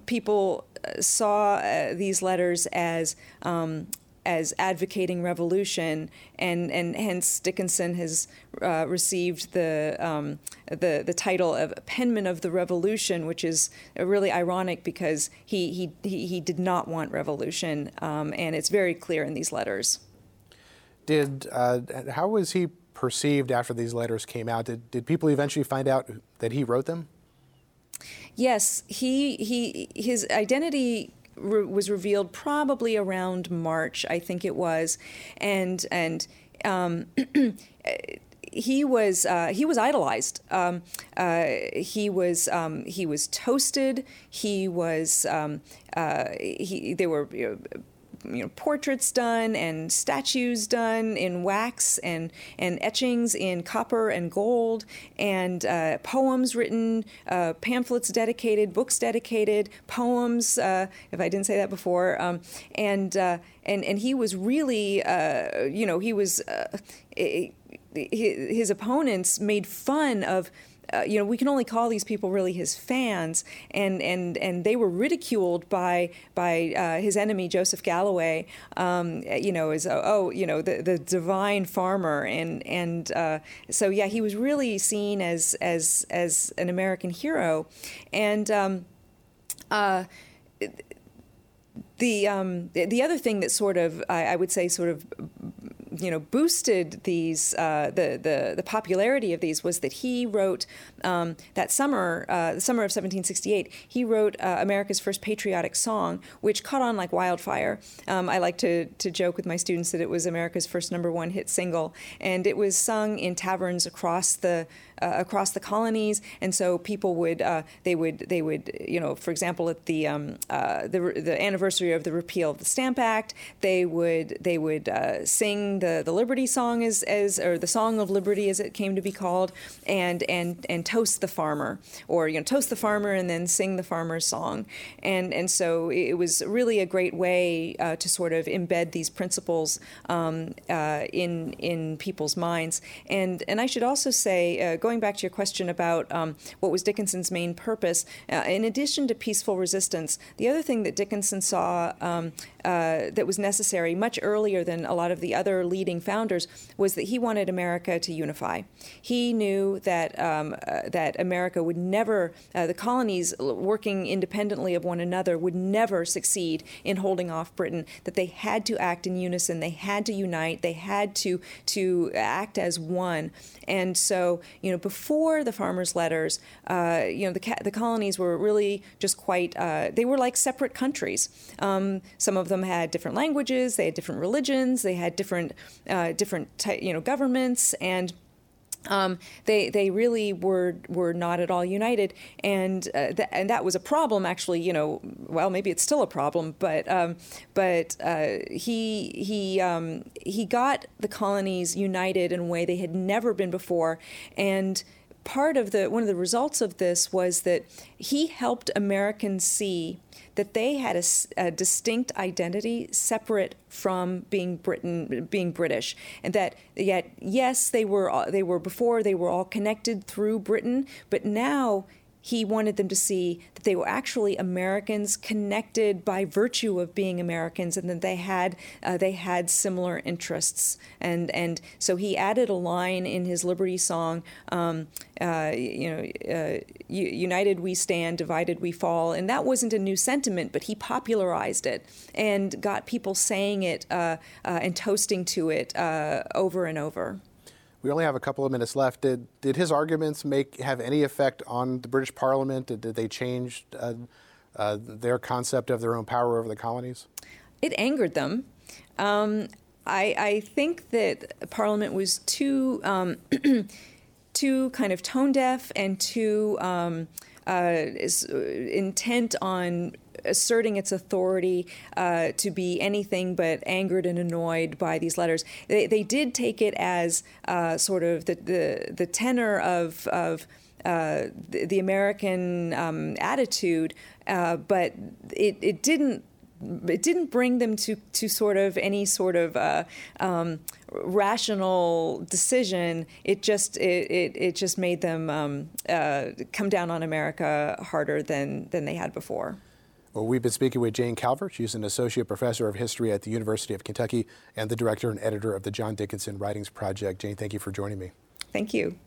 C: people uh, saw uh, these letters as um, as advocating revolution, and, and hence Dickinson has uh, received the, um, the the title of penman of the revolution, which is really ironic because he he he, he did not want revolution, um, and it's very clear in these letters.
B: Did uh, how was he perceived after these letters came out? Did did people eventually find out that he wrote them?
C: Yes, he he his identity re- was revealed probably around March, I think it was, and and. Um, he was uh, he was idolized. Um, uh, he was um, he was toasted. He was um, uh, he. Were you know, you know portraits done and statues done in wax and and etchings in copper and gold and uh, poems written, uh, pamphlets dedicated, books dedicated, poems. Uh, if I didn't say that before, um, and uh, and and he was really uh, you know he was uh, his opponents made fun of uh, you know, we can only call these people really his fans, and and and they were ridiculed by by uh, his enemy Joseph Galloway. Um, you know, as oh, oh, you know, the the divine farmer, and and uh, so yeah, he was really seen as as as an American hero, and. Um, uh, the um, the other thing that sort of I, I, would say sort of you know, boosted these uh, the, the the popularity of these was that he wrote um, that summer, uh, the summer of 1768, he wrote uh, America's first patriotic song, which caught on like wildfire. Um, I like to to joke with my students that it was America's first number one hit single, and it was sung in taverns across the uh, across the colonies, and so people would uh, they would they would you know for example at the um, uh, the the anniversary of the repeal of the Stamp Act they would they would uh, sing the the Liberty song as as or the Song of Liberty as it came to be called and and and toast the farmer or you know toast the farmer and then sing the farmer's song. And and so it was really a great way uh, to sort of embed these principles um, in in people's minds. And and I should also say going going back to your question about um, what was Dickinson's main purpose, uh, in addition to peaceful resistance, the other thing that Dickinson saw um, uh, that was necessary much earlier than a lot of the other leading founders was that he wanted America to unify. He knew that um, uh, that America would never, uh, the colonies working independently of one another would never succeed in holding off Britain. That they had to act in unison, they had to unite, they had to to act as one. And so, you know, before the farmers' letters, uh, you know, the, ca- the colonies were really just quite, uh, they were like separate countries. Um, some of them had different languages, they had different religions, they had different, uh, different, ty- you know, governments, and um, they they really were were not at all united, and uh, th- and that was a problem. Actually, you know, well, maybe it's still a problem, but um, but uh, he he um, he got the colonies united in a way they had never been before, and part of the one of the results of this was that he helped Americans see that they had a, a, distinct identity separate from being Britain, being British, and that yet yes they were they were before they were all connected through Britain, but now he wanted them to see that they were actually Americans connected by virtue of being Americans, and that they had uh, they had similar interests. And and so he added a line in his Liberty song, um, uh, you know, uh, "United we stand, divided we fall," and that wasn't a new sentiment, but he popularized it and got people saying it uh, uh, and toasting to it uh, over and over.
B: We only have a couple of minutes left. Did did his arguments make have any effect on the British Parliament? Did, did they change uh, uh, their concept of their own power over the colonies?
C: It angered them. Um, I, I, think that Parliament was too um, too kind of tone deaf and too um, uh, intent on asserting its authority uh, to be anything but angered and annoyed by these letters. They, they did take it as uh, sort of the, the, the tenor of, of uh, the, the, American um, attitude, uh, but it, it didn't it didn't bring them to, to sort of any sort of uh, um, rational decision. It just it, it, it just made them um, uh, come down on America harder than than they had before.
B: Well, we've been speaking with Jane Calvert. She's an associate professor of history at the University of Kentucky and the director and editor of the John Dickinson Writings Project. Jane, thank you for joining me.
C: Thank you.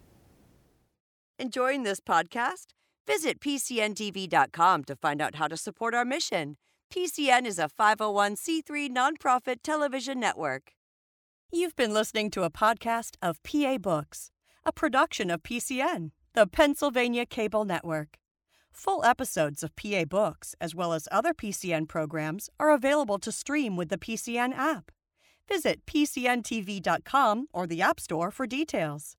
A: Enjoying this podcast? Visit PCNTV.com to find out how to support our mission. PCN is a 501c3 nonprofit television network. You've been listening to a podcast of PA Books, a production of PCN, the Pennsylvania Cable Network. Full episodes of PA Books, as well as other PCN programs, are available to stream with the PCN app. Visit PCNTV.com or the App Store for details.